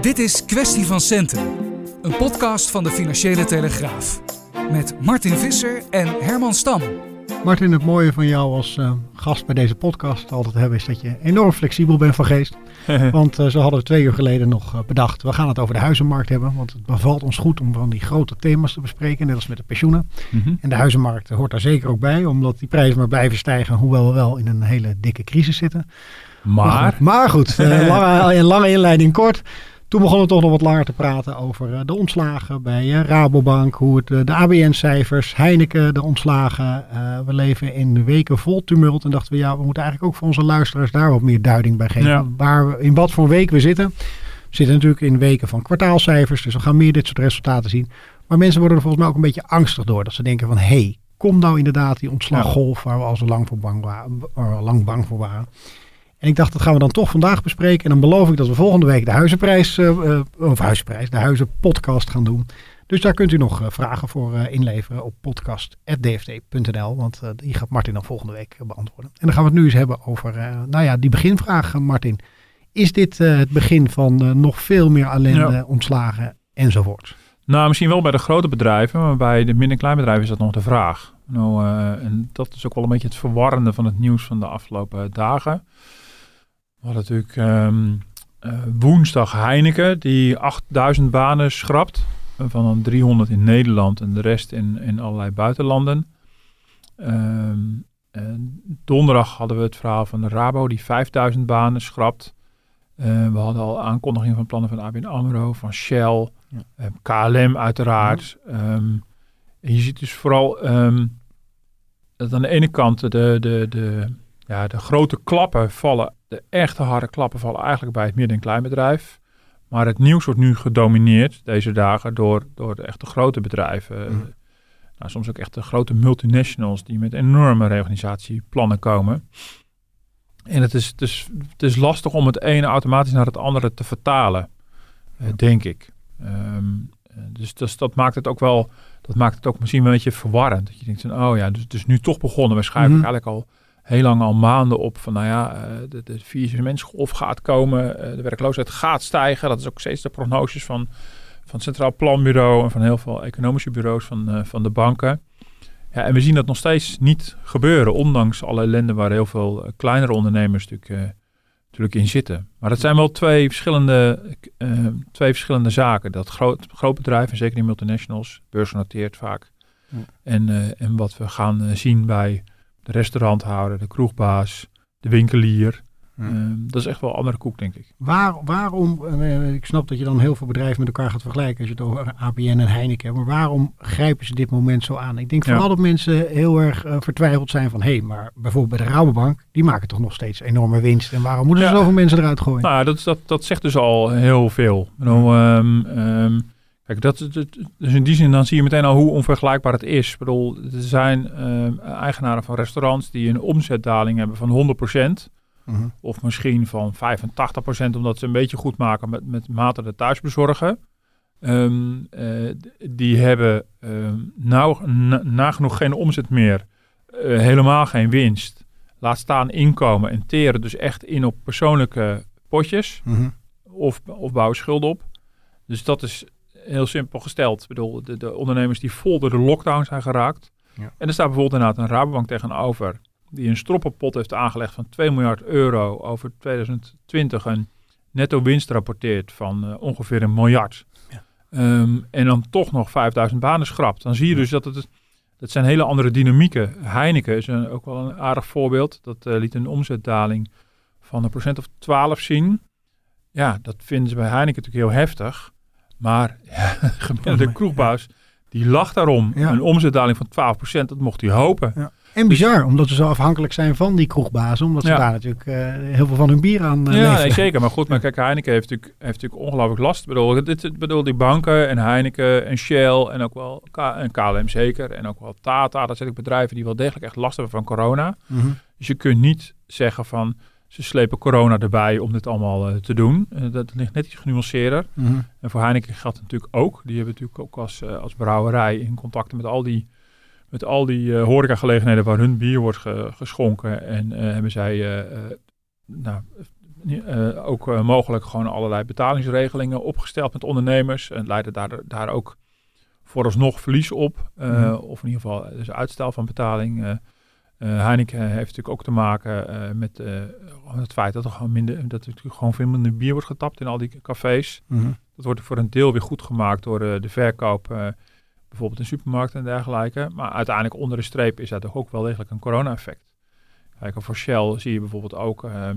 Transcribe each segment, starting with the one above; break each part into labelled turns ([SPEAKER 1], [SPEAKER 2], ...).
[SPEAKER 1] Dit is Kwestie van Centen, een podcast van de Financiële Telegraaf. Met Martin Visser en Herman Stam.
[SPEAKER 2] Martin, het mooie van jou als uh, gast bij deze podcast altijd hebben is dat je enorm flexibel bent van geest. want uh, zo hadden we twee uur geleden nog uh, bedacht, we gaan het over de huizenmarkt hebben. Want het bevalt ons goed om van die grote thema's te bespreken, net als met de pensioenen. Mm -hmm. En de huizenmarkt hoort daar zeker ook bij, omdat die prijzen maar blijven stijgen, hoewel we wel in een hele dikke crisis zitten.
[SPEAKER 1] Maar?
[SPEAKER 2] Maar goed, lange, een lange inleiding kort. Toen begonnen we toch nog wat langer te praten over uh, de ontslagen bij uh, Rabobank, hoe het, uh, de ABN-cijfers, Heineken, de ontslagen. we leven in weken vol tumult en dachten we, ja, we moeten eigenlijk ook voor onze luisteraars daar wat meer duiding bij geven. Ja. Waar we, in wat voor week we zitten. We zitten natuurlijk in weken van kwartaalcijfers, dus we gaan meer dit soort resultaten zien. Maar mensen worden er volgens mij ook een beetje angstig door. Dat ze denken van, hé, hey, kom nou inderdaad die ontslaggolf waar we al zo lang, voor bang, waren, waar we lang bang voor waren. En ik dacht, dat gaan we dan toch vandaag bespreken. En dan beloof ik dat we volgende week de huizenprijs, uh, of huizenprijs, de huizenpodcast gaan doen. Dus daar kunt u nog uh, vragen voor inleveren op podcast.dft.nl. Want die gaat Martin dan volgende week beantwoorden. En dan gaan we het nu eens hebben over, nou ja, die beginvraag, Martin. Is dit het begin van nog veel meer ellende, ja. ontslagen enzovoort?
[SPEAKER 3] Nou, misschien wel bij de grote bedrijven, maar bij de minder klein bedrijven is dat nog de vraag. Nou, en dat is ook wel een beetje het verwarrende van het nieuws van de afgelopen dagen. We hadden natuurlijk um, uh, woensdag Heineken, die 8000 banen schrapt. Van dan 300 in Nederland en de rest in, in allerlei buitenlanden. Um, donderdag hadden we het verhaal van de Rabo, die 5000 banen schrapt. Uh, we hadden al aankondigingen van plannen van ABN AMRO, van Shell, ja. KLM uiteraard. Ja. Um, en je ziet dus vooral dat aan de ene kant de, de, de, ja, de grote klappen vallen de echte harde klappen vallen eigenlijk bij het midden- en kleinbedrijf. Maar het nieuws wordt nu gedomineerd deze dagen door, door de echte grote bedrijven. Mm. Nou, soms ook echt de grote multinationals die met enorme reorganisatieplannen komen. En het is, het, is, het is lastig om het ene automatisch naar het andere te vertalen, uh, denk ik. Um, dus, dus dat maakt het ook wel, dat maakt het ook misschien een beetje verwarrend. Dat je denkt van, oh ja, dus het is nu toch begonnen. Schuiven mm. eigenlijk al heel lang al maanden op van, nou ja, de, de viermensgolf gaat komen, de werkloosheid gaat stijgen. Dat is ook steeds de prognoses van, van het Centraal Planbureau en van heel veel economische bureaus van, uh, van de banken. Ja, en we zien dat nog steeds niet gebeuren, ondanks alle ellende waar heel veel kleinere ondernemers natuurlijk, natuurlijk in zitten. Maar dat zijn wel twee verschillende, uh, twee verschillende zaken. Dat groot, groot bedrijf, en zeker die multinationals, beursgenoteerd vaak. Ja. En, en wat we gaan zien bij de restauranthouder, de kroegbaas, de winkelier. Uh, dat is echt wel een andere koek, denk ik.
[SPEAKER 2] Waar, waarom, uh, ik snap dat je dan heel veel bedrijven met elkaar gaat vergelijken als je het over ABN en Heineken hebt, maar waarom grijpen ze dit moment zo aan? Ik denk vooral ja. dat mensen heel erg uh, vertwijfeld zijn van, hé, hey, maar bijvoorbeeld bij de Rabobank, die maken toch nog steeds enorme winst. En waarom moeten ze zoveel mensen eruit gooien?
[SPEAKER 3] Nou, dat, dat, dat zegt dus al heel veel. Um, um, Kijk, dat, dat, dus in die zin dan zie je meteen al hoe onvergelijkbaar het is. Ik bedoel, er zijn uh, eigenaren van restaurants die een omzetdaling hebben van 100%. Uh-huh. Of misschien van 85% omdat ze een beetje goed maken met, met mate de thuisbezorgen. Um, uh, die hebben nou, na, nagenoeg geen omzet meer. Uh, helemaal geen winst. Laat staan inkomen en teren dus echt in op persoonlijke potjes. Uh-huh. Of, of bouwen schulden op. Dus dat is heel simpel gesteld. Ik bedoel, de, de ondernemers die vol door de lockdown zijn geraakt. Ja. En er staat bijvoorbeeld inderdaad een Rabobank tegenover. Die een stroppenpot heeft aangelegd van 2 miljard euro over 2020. Een netto winst rapporteert van uh, ongeveer een miljard. Ja. Um, en dan toch nog 5000 banen schrapt. Dan zie je dus dat het... Dat zijn hele andere dynamieken. Heineken is een, ook wel een aardig voorbeeld. Dat uh, liet een omzetdaling van een procent of 12 zien. Ja, dat vinden ze bij Heineken natuurlijk heel heftig. Maar ja, de kroegbaas, die lag daarom. Een omzetdaling van 12%, dat mocht hij hopen. Ja.
[SPEAKER 2] En bizar, omdat ze zo afhankelijk zijn van die kroegbazen. Omdat ze
[SPEAKER 3] Ja.
[SPEAKER 2] daar natuurlijk eh, heel veel van hun bier aan eh,
[SPEAKER 3] Ja, nee, zeker. Maar goed, maar kijk, Heineken heeft natuurlijk, heeft natuurlijk ongelooflijk last. Ik bedoel, dit, bedoel, die banken en Heineken en Shell en ook wel K en KLM zeker. En ook wel Tata. Dat zijn ook bedrijven die wel degelijk echt last hebben van corona.
[SPEAKER 2] Mhm.
[SPEAKER 3] Dus je kunt niet zeggen van ze slepen corona erbij om dit allemaal eh, te doen. Eh, dat ligt net iets genuanceerder.
[SPEAKER 2] Mhm.
[SPEAKER 3] En voor Heineken geldt het natuurlijk ook. Die hebben natuurlijk ook als, eh, als brouwerij in contacten met al die, met al die horecagelegenheden waar hun bier wordt ge- geschonken. En hebben zij nou, ook mogelijk gewoon allerlei betalingsregelingen opgesteld met ondernemers. En leiden daar, daar ook vooralsnog verlies op.
[SPEAKER 2] Mhm.
[SPEAKER 3] Of in ieder geval dus uitstel van betaling. Eh, Heineken heeft natuurlijk ook te maken eh, met eh, het feit dat er gewoon minder, dat er natuurlijk gewoon veel minder bier wordt getapt in al die cafés.
[SPEAKER 2] Mhm.
[SPEAKER 3] Dat wordt voor een deel weer goed gemaakt door de verkoop, bijvoorbeeld in supermarkten en dergelijke. Maar uiteindelijk onder de streep is dat toch ook wel degelijk een corona-effect. Kijk, voor Shell zie je bijvoorbeeld ook eh,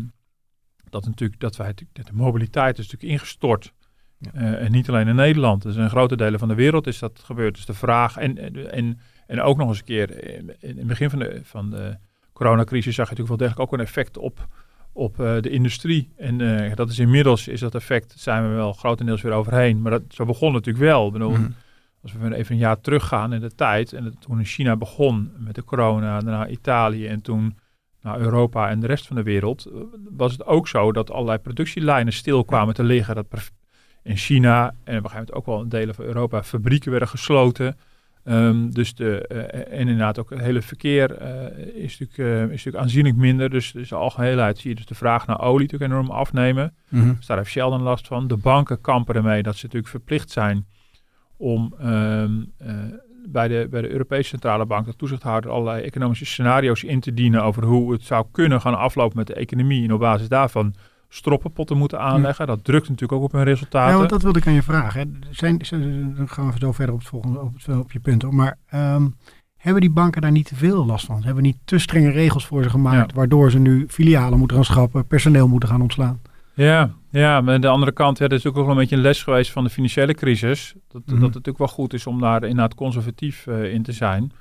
[SPEAKER 3] dat, natuurlijk, dat, wij, dat de mobiliteit is natuurlijk ingestort.
[SPEAKER 2] Ja.
[SPEAKER 3] En niet alleen in Nederland. Dus in grote delen van de wereld is dat gebeurd. Dus de vraag, en, en, en ook nog eens een keer, in, in het begin van de, van de coronacrisis zag je natuurlijk wel degelijk ook een effect op, op eh, de industrie. En eh, dat is inmiddels, is dat effect, zijn we wel grotendeels weer overheen. Maar dat, zo begon het natuurlijk wel. Ik bedoel,
[SPEAKER 2] Mhm.
[SPEAKER 3] als we even een jaar teruggaan in de tijd, en toen in China begon met de corona, daarna Italië en toen naar Europa en de rest van de wereld, eh, was het ook zo dat allerlei productielijnen stil kwamen te liggen. Dat in China en op een gegeven moment ook wel in delen van Europa fabrieken werden gesloten. Ehm, dus de, eh, en inderdaad ook het hele verkeer eh, is, natuurlijk, eh, is natuurlijk aanzienlijk minder. Dus, dus de algeheelheid zie je dus de vraag naar olie natuurlijk enorm afnemen.
[SPEAKER 2] Mhm.
[SPEAKER 3] Dus daar heeft Shell dan last van. De banken kampen ermee dat ze natuurlijk verplicht zijn om ehm, eh, bij, de, bij de Europese Centrale Bank, de toezichthouder, allerlei economische scenario's in te dienen over hoe het zou kunnen gaan aflopen met de economie. En op basis daarvan stroppenpotten moeten aanleggen. Dat drukt natuurlijk ook op hun resultaten.
[SPEAKER 2] Ja, want dat wilde ik aan je vragen. hè. Zijn, zijn, dan gaan we zo verder op, het volgende, op, het- op je punt. hoor. Maar ehm, hebben die banken daar niet te veel last van? Hebben niet te strenge regels voor ze gemaakt,
[SPEAKER 3] Ja.
[SPEAKER 2] waardoor ze nu filialen moeten gaan schrappen, personeel moeten gaan ontslaan?
[SPEAKER 3] Ja, ja, maar aan de andere kant, ja, dat is ook wel een beetje een les geweest van de financiële crisis. Dat,
[SPEAKER 2] Mhm.
[SPEAKER 3] dat het natuurlijk wel goed is om daar inderdaad conservatief eh, in te zijn.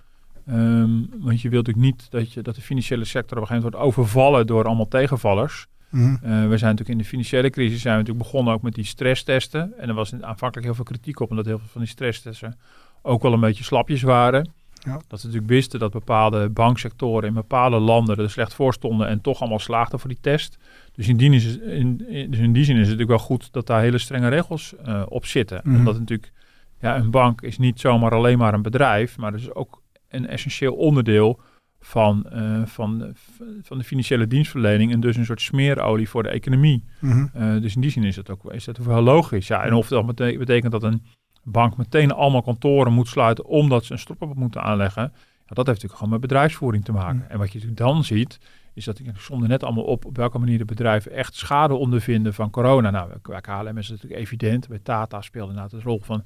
[SPEAKER 3] Ehm, want je wilt natuurlijk niet dat, je, dat de financiële sector op een gegeven moment wordt overvallen door allemaal tegenvallers.
[SPEAKER 2] Mhm.
[SPEAKER 3] Eh, we zijn natuurlijk in de financiële crisis zijn we natuurlijk begonnen ook met die stresstesten. En er was aanvankelijk heel veel kritiek op, omdat heel veel van die stresstesten ook wel een beetje slapjes waren.
[SPEAKER 2] Ja.
[SPEAKER 3] Dat ze natuurlijk wisten dat bepaalde banksectoren in bepaalde landen er slecht voor stonden en toch allemaal slaagden voor die test. Dus in die, is, in, in- dus in die zin is het natuurlijk wel goed dat daar hele strenge regels eh, op zitten.
[SPEAKER 2] Mhm.
[SPEAKER 3] Omdat natuurlijk, ja, een bank is niet zomaar alleen maar een bedrijf, maar het is ook een essentieel onderdeel van, eh, van, de- van de financiële dienstverlening en dus een soort smeerolie voor de economie.
[SPEAKER 2] Mhm.
[SPEAKER 3] Eh, dus in die zin is dat ook is dat ook wel logisch. Ja, en of dat bete- betekent dat een bank meteen allemaal kantoren moet sluiten omdat ze een stop moeten aanleggen, ja, dat heeft natuurlijk gewoon met bedrijfsvoering te maken.
[SPEAKER 2] Mm.
[SPEAKER 3] En wat je natuurlijk dan ziet, is dat ik somde net allemaal op op welke manier de bedrijven echt schade ondervinden van corona. Nou, bij KLM is het natuurlijk evident. Bij Tata speelde inderdaad de rol van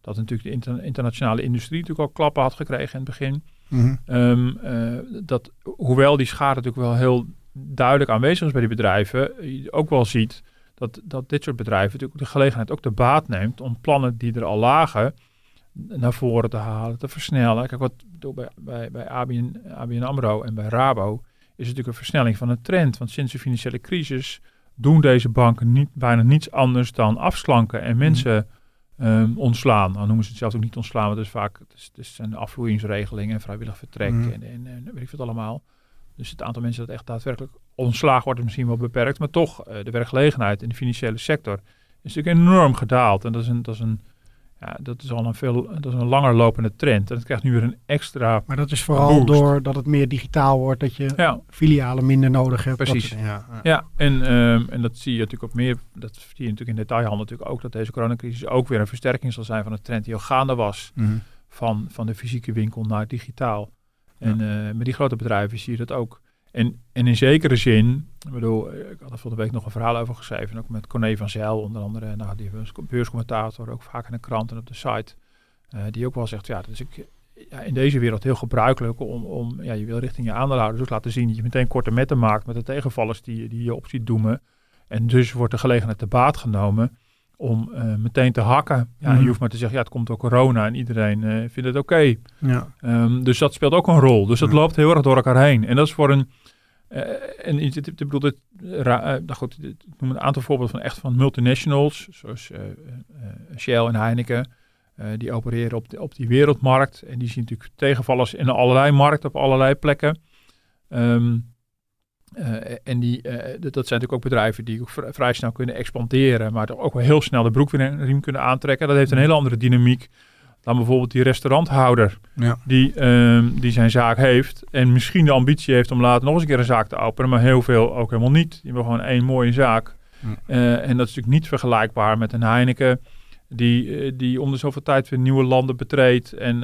[SPEAKER 3] dat natuurlijk de inter- internationale industrie natuurlijk al klappen had gekregen in het begin.
[SPEAKER 2] Mhm.
[SPEAKER 3] Ehm, eh, dat, hoewel die schade natuurlijk wel heel duidelijk aanwezig is bij die bedrijven, je ook wel ziet dat, dat dit soort bedrijven natuurlijk de gelegenheid ook de baat neemt om plannen die er al lagen naar voren te halen, te versnellen. Kijk, wat bij, bij, bij ABN, ABN AMRO en bij Rabo is het natuurlijk een versnelling van een trend. Want sinds de financiële crisis doen deze banken niet, bijna niets anders dan afslanken en mensen ehm, ontslaan. Dan noemen ze het zelf ook niet ontslaan, want het is vaak het, is, het zijn afvloeingsregelingen en vrijwillig vertrek
[SPEAKER 2] Mhm.
[SPEAKER 3] en, en, en weet ik wat allemaal. Dus het aantal mensen dat echt daadwerkelijk ontslagen wordt is misschien wel beperkt, maar toch eh, de werkgelegenheid in de financiële sector is natuurlijk enorm gedaald. En dat is een, dat is een, ja, dat is al een veel, dat is een langer lopende trend. En het krijgt nu weer een extra,
[SPEAKER 2] Maar dat is vooral
[SPEAKER 3] Boost.
[SPEAKER 2] doordat het meer digitaal wordt, dat je
[SPEAKER 3] ja,
[SPEAKER 2] filialen minder nodig hebt. dat
[SPEAKER 3] Precies.
[SPEAKER 2] Ja, ja.
[SPEAKER 3] Ja, en, ehm, en dat zie je natuurlijk op meer, dat zie je natuurlijk in detailhandel natuurlijk ook, dat deze coronacrisis ook weer een versterking zal zijn van de trend die al gaande was
[SPEAKER 2] Mhm.
[SPEAKER 3] van, van de fysieke winkel naar digitaal. En eh, met die grote bedrijven zie je dat ook. En, en in zekere zin, ik bedoel, ik had er van de week nog een verhaal over geschreven, ook met Corné van Zijl, onder andere, nou, die was beurscommentator, ook vaak in de krant en op de site, eh, die ook wel zegt, ja, is ook, ja, in deze wereld heel gebruikelijk om, om ja, je wil richting je aandeelhouders ook laten zien dat je meteen korte metten maakt met de tegenvallers die, die je op ziet doemen. En dus wordt de gelegenheid te baat genomen om eh, meteen te hakken. Ja,
[SPEAKER 2] Mhm.
[SPEAKER 3] Je hoeft maar te zeggen, ja, het komt door corona en iedereen eh, vindt het oké.
[SPEAKER 2] Ja.
[SPEAKER 3] Ehm, dus dat speelt ook een rol. Dus dat
[SPEAKER 2] Ja.
[SPEAKER 3] loopt heel erg door elkaar heen. En dat is voor een. eh, en ik ik bedoel, dit, eh, nou goed, ik noem een aantal voorbeelden van echt van multinationals, zoals Shell en Heineken. die opereren op, de, op die wereldmarkt. En die zien natuurlijk tegenvallers in allerlei markten, op allerlei plekken. Ehm, eh, en die, eh, dat zijn natuurlijk ook bedrijven die ook vri- vrij snel kunnen expanderen, maar toch ook wel heel snel de broek weer in de riem kunnen aantrekken. Dat heeft een hele andere dynamiek dan bijvoorbeeld die restauranthouder
[SPEAKER 2] Ja.
[SPEAKER 3] die, ehm, die zijn zaak heeft en misschien de ambitie heeft om later nog eens een keer een zaak te openen, maar heel veel ook helemaal niet. Die wil gewoon één mooie zaak.
[SPEAKER 2] Ja.
[SPEAKER 3] Eh, en dat is natuurlijk niet vergelijkbaar met een Heineken die, die om de zoveel tijd weer nieuwe landen betreedt en,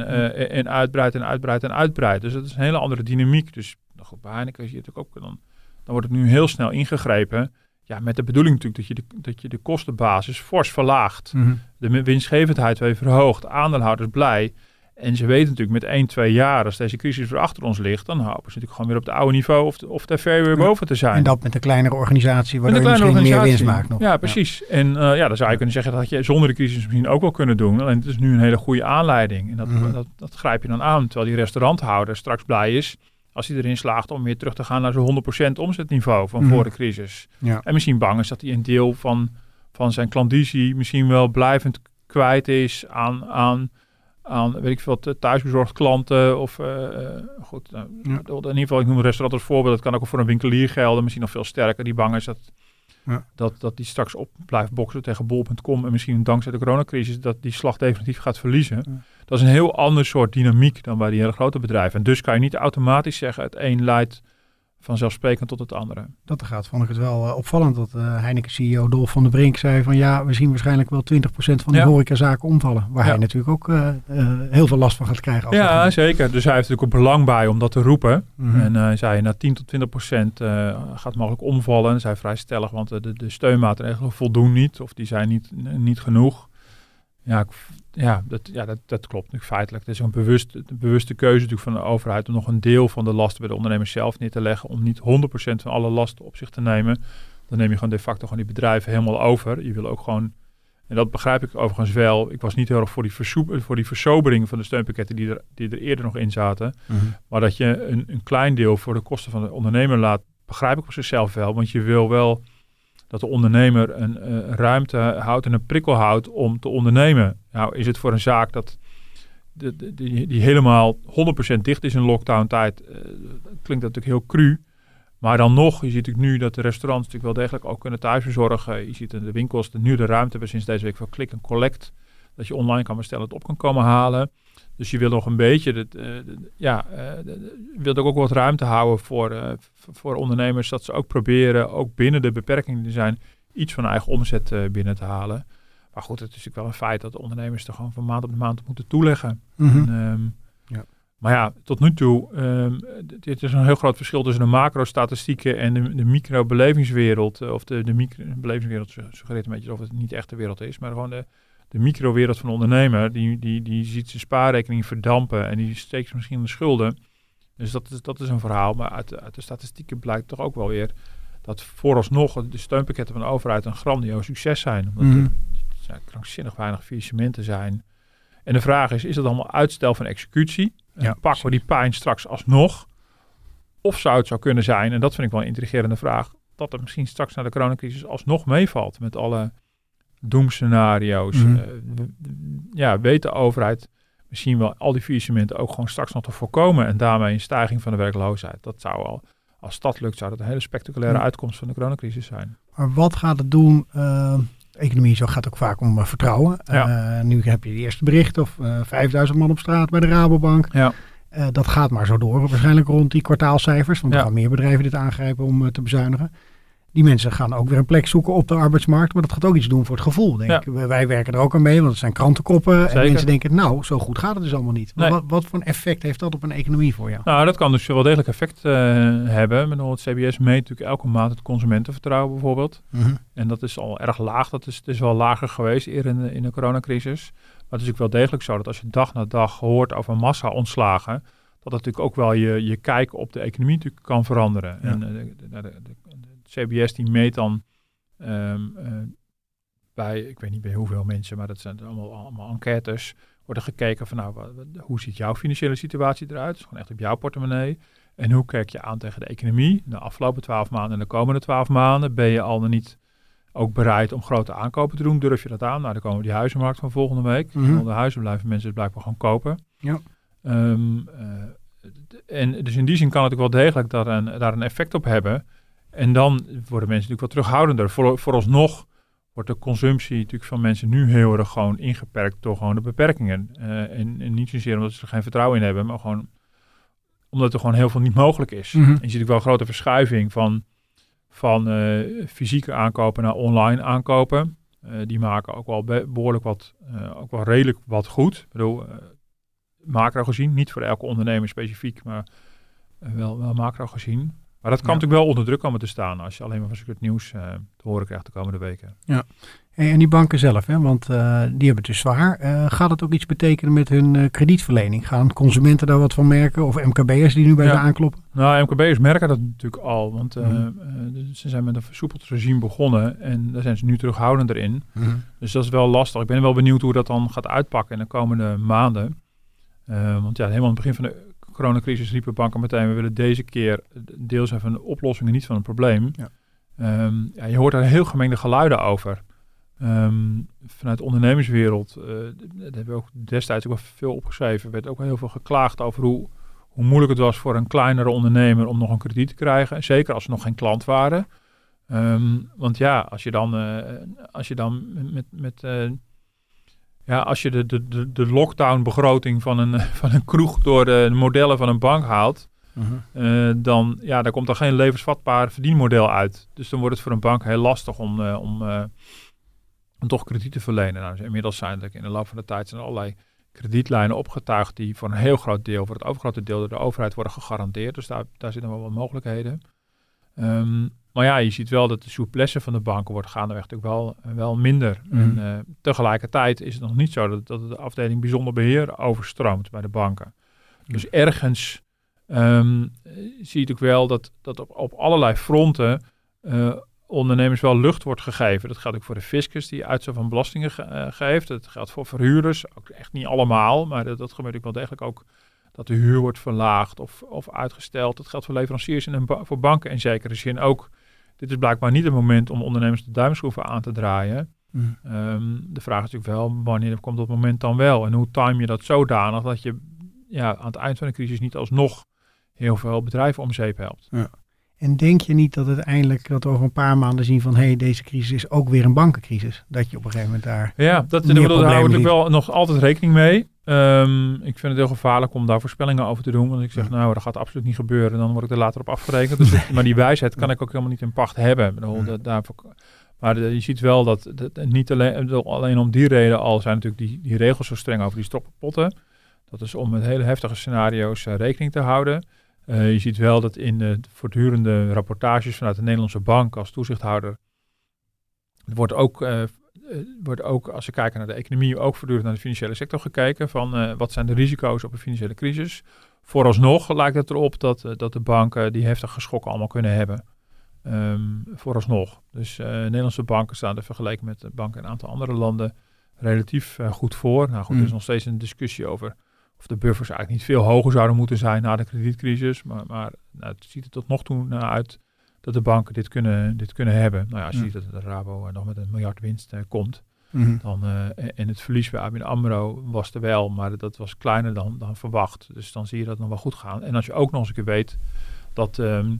[SPEAKER 3] en uitbreidt en uitbreidt en uitbreidt. Dus dat is een hele andere dynamiek. Dus nou goed, bij Heineken zie je natuurlijk ook, dan, dan wordt het nu heel snel ingegrepen. Ja, met de bedoeling natuurlijk dat je de, dat je de kostenbasis fors verlaagt
[SPEAKER 2] Mhm.
[SPEAKER 3] de winstgevendheid weer verhoogd, aandeelhouders blij. En ze weten natuurlijk met 1, 2 jaar, als deze crisis weer achter ons ligt, dan hopen ze natuurlijk gewoon weer op het oude niveau of, of daar ver weer boven te zijn.
[SPEAKER 2] En dat met een kleinere organisatie, waardoor je misschien meer winst maakt nog.
[SPEAKER 3] Ja, precies. En eh, ja, dan zou je kunnen zeggen dat je zonder de crisis misschien ook wel kunnen doen. Alleen het is nu een hele goede aanleiding. En dat,
[SPEAKER 2] Mhm.
[SPEAKER 3] dat, dat grijp je dan aan. Terwijl die restauranthouder straks blij is als hij erin slaagt om weer terug te gaan naar zo'n 100% omzetniveau van
[SPEAKER 2] Mhm.
[SPEAKER 3] voor de crisis.
[SPEAKER 2] Ja.
[SPEAKER 3] En misschien bang is dat hij een deel van, van zijn klandizie misschien wel blijvend kwijt is aan, aan, aan weet ik veel, wat, thuisbezorgd klanten. Of eh, eh, goed, nou,
[SPEAKER 2] Ja.
[SPEAKER 3] in ieder geval, ik noem een restaurant als voorbeeld. Dat kan ook voor een winkelier gelden. Misschien nog veel sterker. Die bang is dat,
[SPEAKER 2] Ja.
[SPEAKER 3] dat, dat die straks op blijft boksen tegen bol.com. En misschien dankzij de coronacrisis dat die slag definitief gaat verliezen. Dat is een heel ander soort dynamiek dan bij die hele grote bedrijven. En dus kan je niet automatisch zeggen het een leidt vanzelfsprekend tot het andere.
[SPEAKER 2] Dat gaat, vond ik het wel eh, opvallend dat eh, Heineken-CEO Dolf van der Brink zei van ja, we zien waarschijnlijk wel 20% van de
[SPEAKER 3] Ja.
[SPEAKER 2] horecazaken omvallen. Waar
[SPEAKER 3] Ja.
[SPEAKER 2] hij natuurlijk ook eh, heel veel last van gaat krijgen. Als
[SPEAKER 3] Ja, zeker. Dus hij heeft natuurlijk ook belang bij om dat te roepen.
[SPEAKER 2] Mhm.
[SPEAKER 3] En hij zei, na 10 tot 20 procent eh, gaat mogelijk omvallen. En zei vrij stellig, want de, de, de steunmaatregelen voldoen niet. Of die zijn niet, niet genoeg. Ja, ik- ja, dat, ja dat, dat klopt natuurlijk feitelijk. Het is een bewust, een bewuste keuze natuurlijk van de overheid... om nog een deel van de lasten bij de ondernemers zelf neer te leggen... om niet 100% van alle lasten op zich te nemen. Dan neem je gewoon de facto gewoon die bedrijven helemaal over. Je wil ook gewoon... En dat begrijp ik overigens wel. Ik was niet heel erg voor die, versoep, voor die versobering van de steunpakketten die er, die er eerder nog in zaten.
[SPEAKER 2] Mhm.
[SPEAKER 3] Maar dat je een, een klein deel voor de kosten van de ondernemer laat, begrijp ik op zichzelf wel. Want je wil wel dat de ondernemer een eh, ruimte houdt en een prikkel houdt om te ondernemen. Nou is het voor een zaak dat de, de- die, helemaal 100% dicht is in lockdown tijd, eh, klinkt dat natuurlijk heel cru. Maar dan nog, je ziet natuurlijk nu dat de restaurants natuurlijk wel degelijk ook kunnen thuisbezorgen. Je ziet in de winkels nu de ruimte hebben sinds deze week voor click en collect. Dat je online kan bestellen, het op kan komen halen. Dus je wil nog een beetje, de, de- de- ja, eh, je wilt ook, wat ruimte houden voor, eh, voor ondernemers. Dat ze ook proberen, ook binnen de beperkingen die er zijn, iets van eigen omzet eh, binnen te halen. Maar goed, het is natuurlijk wel een feit dat de ondernemers er gewoon van maand op de maand op moeten toeleggen. En, ehm,
[SPEAKER 2] Ja.
[SPEAKER 3] Maar ja, tot nu toe, ehm dit is een heel groot verschil tussen de macro-statistieken en de, de micro-belevingswereld. eh, Of de, de micro-belevingswereld su- suggereert een beetje alsof het niet echt de wereld is, maar gewoon de, de microwereld van de ondernemer. Die, die, die ziet zijn spaarrekening verdampen en die steekt misschien in de schulden. Dus dat is, dat is een verhaal. Maar uit, de- uit de statistieken blijkt toch ook wel weer dat vooralsnog de steunpakketten van de overheid een grandioos succes zijn. Omdat
[SPEAKER 2] Mhm.
[SPEAKER 3] er zijn krankzinnig weinig faillissementen zijn. En de vraag is, is het allemaal uitstel van executie? En
[SPEAKER 2] Ja,
[SPEAKER 3] pakken we die pijn straks alsnog? Of zou het zo kunnen zijn, en dat vind ik wel een intrigerende vraag, dat het misschien straks na de coronacrisis alsnog meevalt met alle doemscenario's.
[SPEAKER 2] Mhm.
[SPEAKER 3] Eh, ja, weet de overheid misschien wel al die faillissementen ook gewoon straks nog te voorkomen en daarmee een stijging van de werkloosheid. Dat zou al, als dat lukt, zou dat een hele spectaculaire
[SPEAKER 2] Ja.
[SPEAKER 3] uitkomst van de coronacrisis zijn.
[SPEAKER 2] Maar wat gaat het doen? eh, economie zo gaat ook vaak om eh, vertrouwen.
[SPEAKER 3] Ja.
[SPEAKER 2] Nu heb je de eerste bericht of eh 5000 man op straat bij de Rabobank.
[SPEAKER 3] Ja.
[SPEAKER 2] Dat gaat maar zo door, waarschijnlijk rond die kwartaalcijfers. Want
[SPEAKER 3] Ja.
[SPEAKER 2] er gaan meer bedrijven dit aangrijpen om te bezuinigen. Die mensen gaan ook weer een plek zoeken op de arbeidsmarkt. Maar dat gaat ook iets doen voor het gevoel, denk ik. Wij- Wij werken er ook aan mee, want het zijn krantenkoppen. En mensen denken, nou, zo goed gaat het dus allemaal niet. Maar
[SPEAKER 3] Nee.
[SPEAKER 2] Wat, wat voor een effect heeft dat op een economie voor jou?
[SPEAKER 3] Nou, dat kan dus wel degelijk effect eh, hebben. Met het CBS meet natuurlijk elke maand het consumentenvertrouwen bijvoorbeeld.
[SPEAKER 2] Mhm.
[SPEAKER 3] En dat is al erg laag. Dat is, het is wel lager geweest eerder in de, in de coronacrisis. Maar het is natuurlijk wel degelijk zo dat als je dag na dag hoort over massa-ontslagen, dat dat natuurlijk ook wel je, je kijk op de economie natuurlijk kan veranderen.
[SPEAKER 2] Ja.
[SPEAKER 3] En eh, de CBS die meet dan ehm, eh, bij, ik weet niet bij hoeveel mensen, maar dat zijn allemaal, allemaal enquêtes, wordt er gekeken van nou, wat- wat- hoe ziet jouw financiële situatie eruit? Dus gewoon echt op jouw portemonnee. En hoe kijk je aan tegen de economie? De afgelopen twaalf maanden en de komende twaalf maanden ben je al dan niet ook bereid om grote aankopen te doen? Durf je dat aan? Nou, dan komen we die huizenmarkt van volgende week.
[SPEAKER 2] Mhm.
[SPEAKER 3] Onder huizen blijven mensen het blijkbaar gewoon kopen.
[SPEAKER 2] Ja.
[SPEAKER 3] Ehm, eh, en dus in die zin kan het ook wel degelijk daar een, daar een effect op hebben. En dan worden mensen natuurlijk wat terughoudender. Voor, vooralsnog wordt de consumptie natuurlijk van mensen nu heel erg gewoon ingeperkt door gewoon de beperkingen. Eh, en, en niet zozeer omdat ze er geen vertrouwen in hebben, maar gewoon omdat er gewoon heel veel niet mogelijk is.
[SPEAKER 2] Mhm.
[SPEAKER 3] En je ziet ook wel een grote verschuiving van, van eh, fysieke aankopen naar online aankopen. Eh, die maken ook wel be- behoorlijk wat, ook wel redelijk wat goed. Ik bedoel, macro gezien, niet voor elke ondernemer specifiek, maar wel, wel macro gezien. Maar dat kan
[SPEAKER 2] Ja.
[SPEAKER 3] natuurlijk wel onder druk komen te staan als je alleen maar van zulke nieuws eh, te horen krijgt de komende weken.
[SPEAKER 2] Hey, en die banken zelf, hè, want eh, die hebben het dus zwaar. Eh, gaat het ook iets betekenen met hun kredietverlening? Gaan consumenten daar wat van merken? Of MKB'ers die nu bij
[SPEAKER 3] Ja.
[SPEAKER 2] ze aankloppen?
[SPEAKER 3] Nou, MKB'ers merken dat natuurlijk al, want
[SPEAKER 2] Mhm.
[SPEAKER 3] eh, ze zijn met een versoepeld regime begonnen en daar zijn ze nu terughoudender in. Dus dat is wel lastig. Ik ben wel benieuwd hoe dat dan gaat uitpakken in de komende maanden. Want ja, helemaal aan het begin van de coronacrisis riepen banken meteen... we willen deze keer deel zijn van de oplossing en niet van een probleem.
[SPEAKER 2] Ja.
[SPEAKER 3] Ehm, ja, je hoort daar heel gemengde geluiden over. Ehm, vanuit de ondernemerswereld, eh, daar hebben we ook destijds ook wel veel opgeschreven... werd ook heel veel geklaagd over hoe, hoe moeilijk het was voor een kleinere ondernemer... om nog een krediet te krijgen. Zeker als ze nog geen klant waren. Ehm, want ja, als je dan, eh, als je dan met, met eh, ja, als je de, de, de, de lockdown-begroting van een, van een kroeg door de modellen van een bank haalt, eh, dan ja, daar komt er geen levensvatbaar verdienmodel uit. Dus dan wordt het voor een bank heel lastig om, eh, om, eh, om toch krediet te verlenen. Nou, dus inmiddels zijn er in de loop van de tijd zijn er allerlei kredietlijnen opgetuigd die voor een heel groot deel, voor het overgrote deel door de overheid worden gegarandeerd. Dus daar, daar zitten wel wat mogelijkheden. Ehm, maar ja, je ziet wel dat de souplesse van de banken wordt gaandeweg natuurlijk wel, wel minder.
[SPEAKER 2] Mhm.
[SPEAKER 3] En eh, tegelijkertijd is het nog niet zo dat, dat de afdeling bijzonder beheer overstroomt bij de banken. Dus ergens eh, zie je ook wel dat, dat op, op allerlei fronten eh, ondernemers wel lucht wordt gegeven. Dat geldt ook voor de fiscus die uitstel van belastingen ge- eh, geeft. Dat geldt voor verhuurders, ook echt niet allemaal, maar dat, dat gebeurt ook wel degelijk ook dat de huur wordt verlaagd of, of uitgesteld. Dat geldt voor leveranciers en ba- voor banken in zekere zin ook. Dit is blijkbaar niet het moment om ondernemers de duimschroeven aan te draaien. Ehm, de vraag is natuurlijk wel, wanneer komt dat moment dan wel? En hoe time je dat zodanig dat je ja, aan het eind van de crisis niet alsnog heel veel bedrijven om zeep helpt?
[SPEAKER 2] En denk je niet dat uiteindelijk dat we over een paar maanden zien van hé, hey, deze crisis is ook weer een bankencrisis? Dat je op een gegeven moment daar.
[SPEAKER 3] Ja, dat, daar houden we natuurlijk wel nog altijd rekening mee. Ehm, ik vind het heel gevaarlijk om daar voorspellingen over te doen. Want ik zeg, nou, dat gaat absoluut niet gebeuren. Dan word ik er later op afgerekend. Dus het- maar die wijsheid kan ik ook helemaal niet in pacht hebben. Ik bedoel,
[SPEAKER 2] Ja.
[SPEAKER 3] dat- daarvoor, maar de- je ziet wel dat, dat niet alleen, bedoel, alleen om die reden al zijn natuurlijk die, die regels zo streng over die stoppotten. Dat is om met hele heftige scenario's eh, rekening te houden. Eh, je ziet wel dat in de voortdurende rapportages vanuit de Nederlandse bank als toezichthouder er wordt ook, eh, wordt ook, als we kijken naar de economie, ook voortdurend naar de financiële sector gekeken. Van eh, wat zijn de risico's op een financiële crisis? Vooralsnog lijkt het erop dat, eh, dat de banken die heftige schokken allemaal kunnen hebben. Ehm, vooralsnog. Dus eh, Nederlandse banken staan er vergeleken met de banken in een aantal andere landen relatief eh, goed voor. Nou goed, er is
[SPEAKER 2] Mm.
[SPEAKER 3] nog steeds een discussie over of de buffers eigenlijk niet veel hoger zouden moeten zijn na de kredietcrisis. Maar, maar nou, het ziet er tot nog toe naar uit dat de banken dit kunnen, dit kunnen hebben. Nou ja, als je
[SPEAKER 2] Ja.
[SPEAKER 3] ziet dat de Rabo eh, nog met een miljard winst eh, komt.
[SPEAKER 2] Mhm.
[SPEAKER 3] Dan, eh, en- het verlies bij ABN AMRO was er wel, maar dat was kleiner dan, dan verwacht. Dus dan zie je dat nog wel goed gaan. En als je ook nog eens een keer weet dat ehm,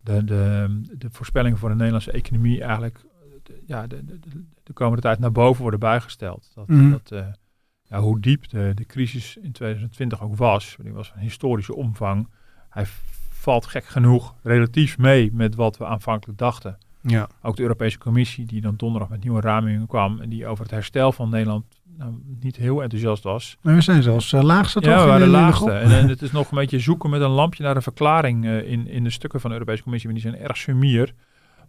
[SPEAKER 3] de, de, de voorspellingen voor de Nederlandse economie eigenlijk de, ja, de, de, de- de komende tijd naar boven worden bijgesteld. Dat,
[SPEAKER 2] Mhm.
[SPEAKER 3] dat, ja, hoe diep de, de crisis in 2020 ook was, die was van historische omvang. Hij valt gek genoeg relatief mee met wat we aanvankelijk dachten.
[SPEAKER 2] Ja.
[SPEAKER 3] Ook de Europese Commissie, die dan donderdag met nieuwe ramingen kwam en die over het herstel van Nederland nou, niet heel enthousiast was.
[SPEAKER 2] Maar we zijn zelfs uh, laagste toch?
[SPEAKER 3] Ja, we waren
[SPEAKER 2] de-
[SPEAKER 3] laagste. En, en het is nog een beetje zoeken met een lampje naar een verklaring eh, in, in de stukken van de Europese Commissie, maar die zijn erg sumier.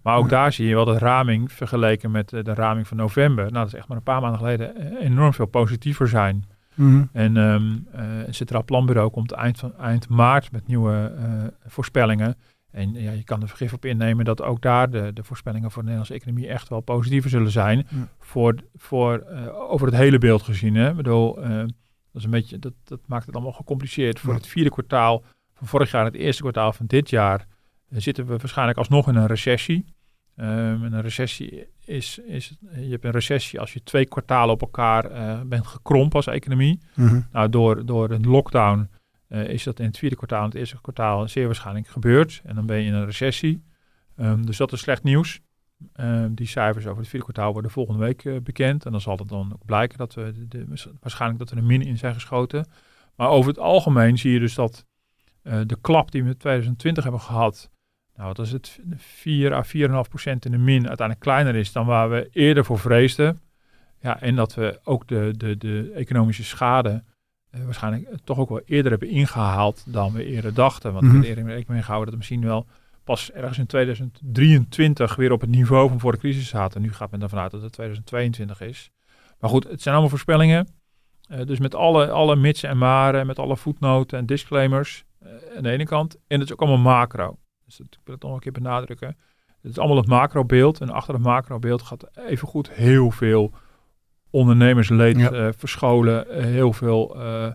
[SPEAKER 3] Maar ook
[SPEAKER 2] Ja.
[SPEAKER 3] daar zie je wel dat raming vergeleken met eh, de raming van november. Nou, dat is echt maar een paar maanden geleden enorm veel positiever zijn.
[SPEAKER 2] Mhm.
[SPEAKER 3] En ehm eh, het Centraal Planbureau komt eind, van, eind maart met nieuwe eh, voorspellingen. En ja, je kan er vergif op innemen dat ook daar de, de voorspellingen voor de Nederlandse economie echt wel positiever zullen zijn.
[SPEAKER 2] Ja.
[SPEAKER 3] Voor, voor, eh, over het hele beeld gezien. Hè? Ik bedoel, eh, dat, is een beetje, dat, dat maakt het allemaal gecompliceerd. Voor
[SPEAKER 2] Ja.
[SPEAKER 3] het vierde kwartaal van vorig jaar en het eerste kwartaal van dit jaar eh, zitten we waarschijnlijk alsnog in een recessie. Ehm, en een recessie is, is, je hebt een recessie als je twee kwartalen op elkaar eh, bent gekrompen als economie.
[SPEAKER 2] Mhm.
[SPEAKER 3] Nou, door, door een lockdown eh, is dat in het vierde kwartaal en het eerste kwartaal zeer waarschijnlijk gebeurd. En dan ben je in een recessie. Ehm, dus dat is slecht nieuws. Ehm, die cijfers over het vierde kwartaal worden volgende week eh, bekend. En dan zal het dan ook blijken dat we de, de- waarschijnlijk dat er een min in zijn geschoten. Maar over het algemeen zie je dus dat de klap die we in 2020 hebben gehad. Nou, wat is het? 4 à 4,5 procent in de min uiteindelijk kleiner is dan waar we eerder voor vreesden. Ja, en dat we ook de, de, de economische schade eh, waarschijnlijk toch ook wel eerder hebben ingehaald dan we eerder dachten. Want we hadden eerder rekening gehouden dat misschien wel pas ergens in 2023 weer op het niveau van voor de crisis zaten. Nu gaat men ervan uit dat het 2022 is. Maar goed, het zijn allemaal voorspellingen. Eh, dus met alle, alle mitsen en maren, met alle voetnoten en disclaimers eh, aan de ene kant. En het is ook allemaal macro. Dus dat, ik wil het nog een keer benadrukken. Het is allemaal het macrobeeld. En achter het macrobeeld gaat evengoed heel veel ondernemersleed
[SPEAKER 2] Ja.
[SPEAKER 3] eh, verscholen. eh, heel veel eh,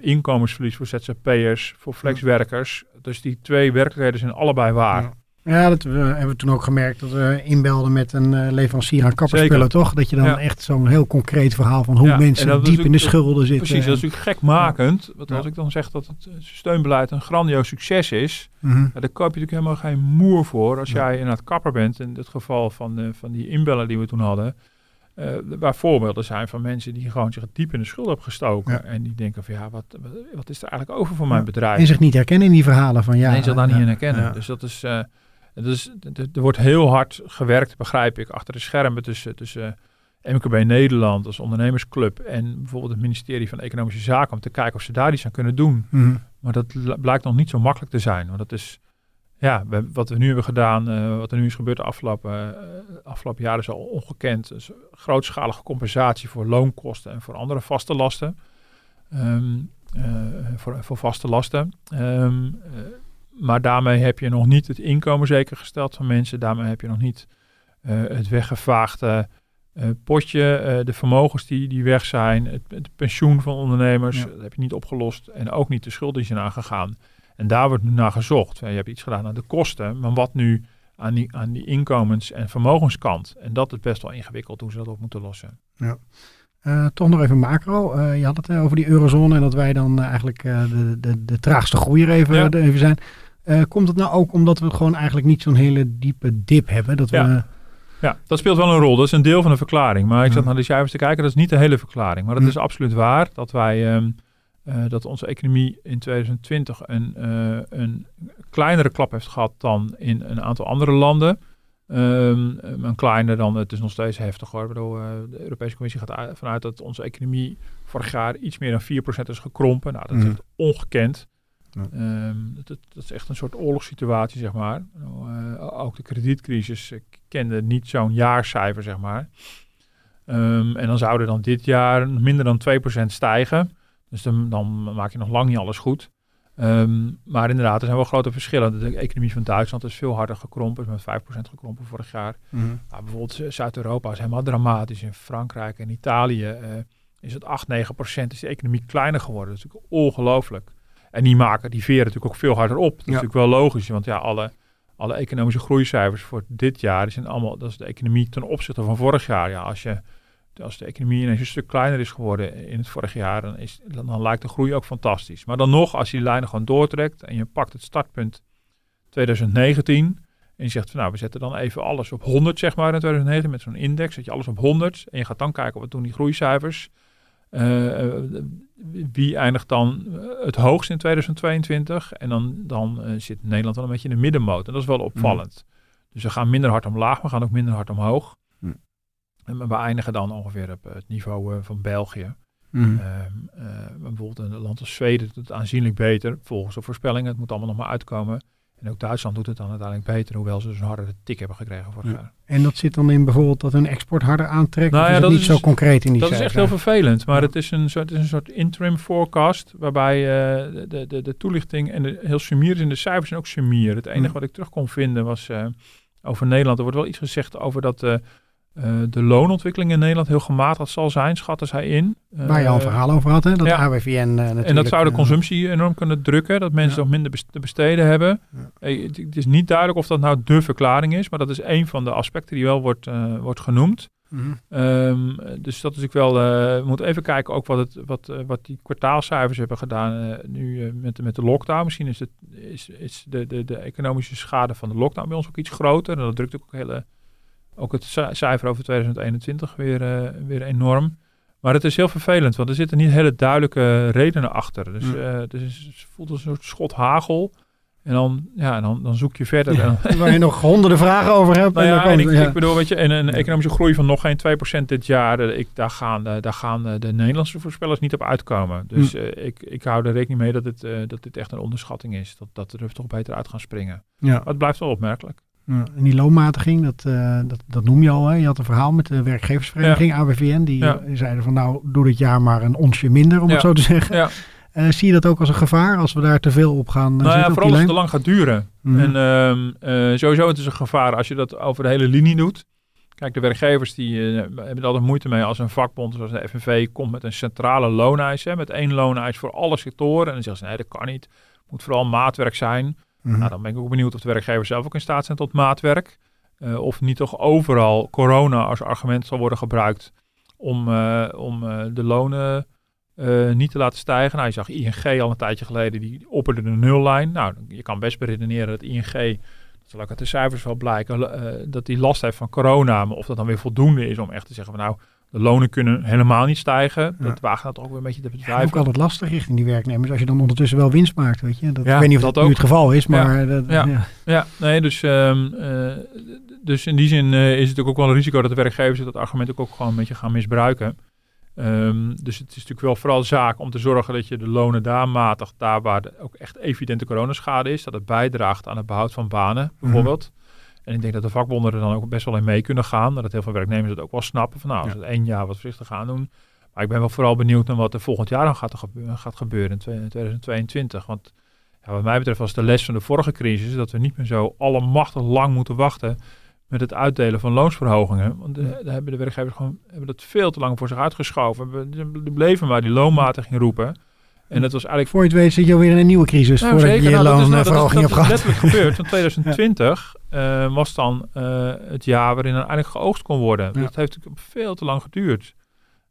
[SPEAKER 3] inkomensverlies voor ZZP'ers, voor flexwerkers. Dus die twee werkelijkheden zijn allebei waar.
[SPEAKER 2] Ja. Ja, dat eh, hebben we toen ook gemerkt dat we inbelden met een eh, leverancier aan kapperspullen, toch? Dat je dan
[SPEAKER 3] Ja.
[SPEAKER 2] echt zo'n heel concreet verhaal van hoe mensen diep in de schulden zitten.
[SPEAKER 3] Precies, dat is natuurlijk gekmakend. Want als ik dan zeg dat het eh, steunbeleid een grandioos succes is, ja, daar koop je natuurlijk helemaal geen moer voor. Als jij inderdaad kapper bent, in het geval van, eh, van die inbellen die we toen hadden, waar voorbeelden zijn van mensen die gewoon zich diep in de schuld hebben gestoken.
[SPEAKER 2] Ja.
[SPEAKER 3] En die denken van ja, wat, wat, is er eigenlijk over voor mijn
[SPEAKER 2] Ja.
[SPEAKER 3] bedrijf?
[SPEAKER 2] En zich niet herkennen in die verhalen van ja.
[SPEAKER 3] en zich daar niet in herkennen.
[SPEAKER 2] ja.
[SPEAKER 3] Dus dat is, dus er wordt heel hard gewerkt, begrijp ik, achter de schermen tussen, tussen MKB Nederland als ondernemersclub en bijvoorbeeld het ministerie van Economische Zaken om te kijken of ze daar iets aan kunnen doen.
[SPEAKER 2] Mhm.
[SPEAKER 3] Maar dat blijkt nog niet zo makkelijk te zijn. Want dat is, ja, we- wat we nu hebben gedaan, eh, wat er nu is gebeurd de afgelopen, eh, afgelopen jaren is al ongekend. Dus grootschalige compensatie voor loonkosten en voor andere vaste lasten. Ehm, eh, voor, voor vaste lasten. Ehm, eh, maar daarmee heb je nog niet het inkomen zeker gesteld van mensen. Daarmee heb je nog niet eh, het weggevaagde eh, potje, eh, de vermogens die, die weg zijn, het, het pensioen van ondernemers,
[SPEAKER 2] Ja.
[SPEAKER 3] dat heb je niet opgelost. En ook niet de schulden die zijn aangegaan. En daar wordt nu naar gezocht. Ja, Je hebt iets gedaan aan de kosten, maar wat nu aan die, aan die inkomens- en vermogenskant? En dat is best wel ingewikkeld hoe ze dat op moeten lossen.
[SPEAKER 2] Eh, toch nog even macro. Je had het over die eurozone en dat wij dan eigenlijk de, de, de traagste groeier even,
[SPEAKER 3] Ja.
[SPEAKER 2] even zijn. Eh, komt het nou ook omdat we gewoon eigenlijk niet zo'n hele diepe dip hebben? Dat we,
[SPEAKER 3] Ja. Ja, dat speelt wel een rol. Dat is een deel van de verklaring. Maar ik zat naar de cijfers te kijken. Dat is niet de hele verklaring. Maar dat is absoluut waar. Dat wij ehm, eh, dat onze economie in 2020 een, eh, een kleinere klap heeft gehad dan in een aantal andere landen. Ehm, een kleiner dan, het is nog steeds heftig hoor. Ik bedoel, de Europese Commissie gaat uit- vanuit dat onze economie vorig jaar iets meer dan 4% is gekrompen. Nou, dat is
[SPEAKER 2] Mhm.
[SPEAKER 3] echt ongekend.
[SPEAKER 2] Ja.
[SPEAKER 3] Ehm, dat, dat is echt een soort oorlogssituatie, zeg maar. Nou, eh, ook de kredietcrisis eh, kende niet zo'n jaarcijfer, zeg maar. Ehm, en dan zouden dan dit jaar minder dan 2% stijgen. Dus dan, dan maak je nog lang niet alles goed. Ehm, maar inderdaad, er zijn wel grote verschillen. De economie van Duitsland is veel harder gekrompen, is met 5% gekrompen vorig jaar.
[SPEAKER 2] Mhm.
[SPEAKER 3] Nou, bijvoorbeeld Zuid-Europa is helemaal dramatisch. In Frankrijk en Italië eh, is het 8, 9 procent. Is de economie kleiner geworden. Dat is natuurlijk ongelooflijk. En die maken, die veren natuurlijk ook veel harder op. Dat is
[SPEAKER 2] Ja.
[SPEAKER 3] natuurlijk wel logisch. Want ja, alle, alle economische groeicijfers voor dit jaar die zijn allemaal, dat is de economie ten opzichte van vorig jaar. Ja, als je als de economie ineens een stuk kleiner is geworden in het vorig jaar, dan, is, dan, dan lijkt de groei ook fantastisch. Maar dan nog, als je die lijnen gewoon doortrekt en je pakt het startpunt 2019 en je zegt van nou, we zetten dan even alles op 100 zeg maar in 2019 met zo'n index, zet je alles op 100 en je gaat dan kijken wat doen die groeicijfers. Eh, eh, wie eindigt dan eh, het hoogst in 2022? En dan, dan zit Nederland wel een beetje in de middenmoot. En dat is wel opvallend. Dus we gaan minder hard omlaag, we gaan ook minder hard omhoog.
[SPEAKER 2] Mm.
[SPEAKER 3] En we eindigen dan ongeveer op het niveau van België.
[SPEAKER 2] Mhm.
[SPEAKER 3] Ehm, eh, bijvoorbeeld een land als Zweden doet het aanzienlijk beter, volgens de voorspellingen. Het moet allemaal nog maar uitkomen. En ook Duitsland doet het dan uiteindelijk beter, hoewel ze dus een hardere tik hebben gekregen vorig
[SPEAKER 2] Ja.
[SPEAKER 3] jaar.
[SPEAKER 2] En dat zit dan in bijvoorbeeld dat hun export harder aantrekt?
[SPEAKER 3] Nou ja,
[SPEAKER 2] is
[SPEAKER 3] dat
[SPEAKER 2] niet
[SPEAKER 3] is-
[SPEAKER 2] zo concreet in die
[SPEAKER 3] Dat is echt heel vervelend, maar het is een soort, het is een soort interim forecast, waarbij eh, de, de, de, toelichting en de, heel sumier is en de cijfers zijn ook sumier. Het enige wat ik terug kon vinden was eh, over Nederland. Er wordt wel iets gezegd over dat eh, eh, de loonontwikkeling in Nederland heel gematigd zal zijn, schatten zij in.
[SPEAKER 2] Waar je al een
[SPEAKER 3] Eh,
[SPEAKER 2] verhaal over had, hè? dat
[SPEAKER 3] ja.
[SPEAKER 2] AWVN eh, natuurlijk...
[SPEAKER 3] En dat zou de consumptie enorm kunnen drukken, dat mensen
[SPEAKER 2] Ja.
[SPEAKER 3] nog minder te besteden hebben.
[SPEAKER 2] Ja.
[SPEAKER 3] Het, het is niet duidelijk of dat nou de verklaring is, maar dat is een van de aspecten die wel wordt, wordt genoemd.
[SPEAKER 2] mhm.
[SPEAKER 3] Ehm, dus dat is ik wel. we moeten even kijken ook wat, het, wat, wat die kwartaalcijfers hebben gedaan nu met, de- met de lockdown. Misschien is, het, is, is de, de, de economische schade van de lockdown bij ons ook iets groter. En dat drukt ook, hele, ook het ci- cijfer over 2021 weer, eh, weer enorm. Maar het is heel vervelend, want er zitten niet hele duidelijke redenen achter. Dus,
[SPEAKER 2] Mm.
[SPEAKER 3] eh, dus het voelt als een soort schot hagel. En dan, ja, dan, dan zoek je verder.
[SPEAKER 2] Waar je nog honderden vragen over hebt.
[SPEAKER 3] nou
[SPEAKER 2] en
[SPEAKER 3] ja, en ik,
[SPEAKER 2] ja.
[SPEAKER 3] ik bedoel, weet je, en een economische groei van nog geen 2% dit jaar, eh, ik, daar, gaan, de, daar gaan de, de Nederlandse voorspellers niet op uitkomen. Dus
[SPEAKER 2] Hm.
[SPEAKER 3] eh, ik, ik hou er rekening mee dat dit, eh, dat dit echt een onderschatting is. Dat, dat er toch beter uit gaan springen.
[SPEAKER 2] ja.
[SPEAKER 3] Maar het blijft wel opmerkelijk.
[SPEAKER 2] Ja, en die loonmatiging, dat, eh, dat, dat noem je al. Hè? Je had een verhaal met de werkgeversvereniging AWVN. Die
[SPEAKER 3] Ja.
[SPEAKER 2] eh, zeiden van nou, doe dit jaar maar een onsje minder, om
[SPEAKER 3] Ja.
[SPEAKER 2] het zo te zeggen.
[SPEAKER 3] Ja.
[SPEAKER 2] Eh, zie je dat ook als een gevaar als we daar te veel op gaan eh,
[SPEAKER 3] nou ja,
[SPEAKER 2] zitten op
[SPEAKER 3] vooral als het te lang gaat duren.
[SPEAKER 2] Mhm.
[SPEAKER 3] En eh, sowieso het is een gevaar als je dat over de hele linie doet. Kijk, de werkgevers die eh, hebben er altijd moeite mee als een vakbond zoals de FNV komt met een centrale looneis. Hè, met één looneis voor alle sectoren. En dan zeggen ze nee, dat kan niet. Het moet vooral maatwerk zijn.
[SPEAKER 2] Mhm.
[SPEAKER 3] Nou, dan ben ik ook benieuwd of de werkgevers zelf ook in staat zijn tot maatwerk. Eh, of niet toch overal corona als argument zal worden gebruikt om, eh, om eh, de lonen niet te laten stijgen. Nou, je zag ING al een tijdje geleden, die opperde de nullijn. Nou, je kan best beredeneren dat ING, dat zal uit de cijfers wel blijken, dat die last heeft van corona. Maar of dat dan weer voldoende is om echt te zeggen van nou, de lonen kunnen helemaal niet stijgen.
[SPEAKER 2] Ja.
[SPEAKER 3] Dat wagen dat ook weer een beetje te
[SPEAKER 2] Ja, ook altijd lastig richting die werknemers. Als je dan ondertussen wel winst maakt, weet je. Dat,
[SPEAKER 3] Ja,
[SPEAKER 2] ik weet niet of
[SPEAKER 3] dat
[SPEAKER 2] dat, nu
[SPEAKER 3] ook.
[SPEAKER 2] het geval is,
[SPEAKER 3] Ja.
[SPEAKER 2] maar... Dat,
[SPEAKER 3] Ja.
[SPEAKER 2] ja.
[SPEAKER 3] Ja, nee, dus, ehm, eh, dus in die zin eh, is het ook wel een risico dat de werkgevers dat argument ook, ook gewoon een beetje gaan misbruiken. Ehm, dus het is natuurlijk wel vooral zaak om te zorgen dat je de lonen daar matigt, daar waar er ook echt evidente coronaschade is, dat het bijdraagt aan het behoud van banen, bijvoorbeeld. En ik denk dat de vakbonden er dan ook best wel in mee kunnen gaan. Dat heel veel werknemers het ook wel snappen. Van nou, als we het één jaar wat voorzichtig gaan doen. Maar ik ben wel vooral benieuwd naar wat er volgend jaar dan gaat, gebeuren, gaat gebeuren in 2022. Want ja, wat mij betreft was de les van de vorige crisis dat we niet meer zo allemachtig lang moeten wachten met het uitdelen van loonsverhogingen. Want eh, daar hebben de werkgevers gewoon hebben dat veel te lang voor zich uitgeschoven. We we bleven maar die loonmatiging roepen. En dat was eigenlijk
[SPEAKER 2] Voor je het weet zit je alweer in een nieuwe crisis.
[SPEAKER 3] nou,
[SPEAKER 2] voordat je je
[SPEAKER 3] nou, dat is- nou, dat
[SPEAKER 2] hebt
[SPEAKER 3] dat is letterlijk gebeurd. Want 2020 eh, was dan eh, het jaar waarin er eigenlijk geoogst kon worden.
[SPEAKER 2] Ja.
[SPEAKER 3] Dat heeft natuurlijk veel te lang geduurd.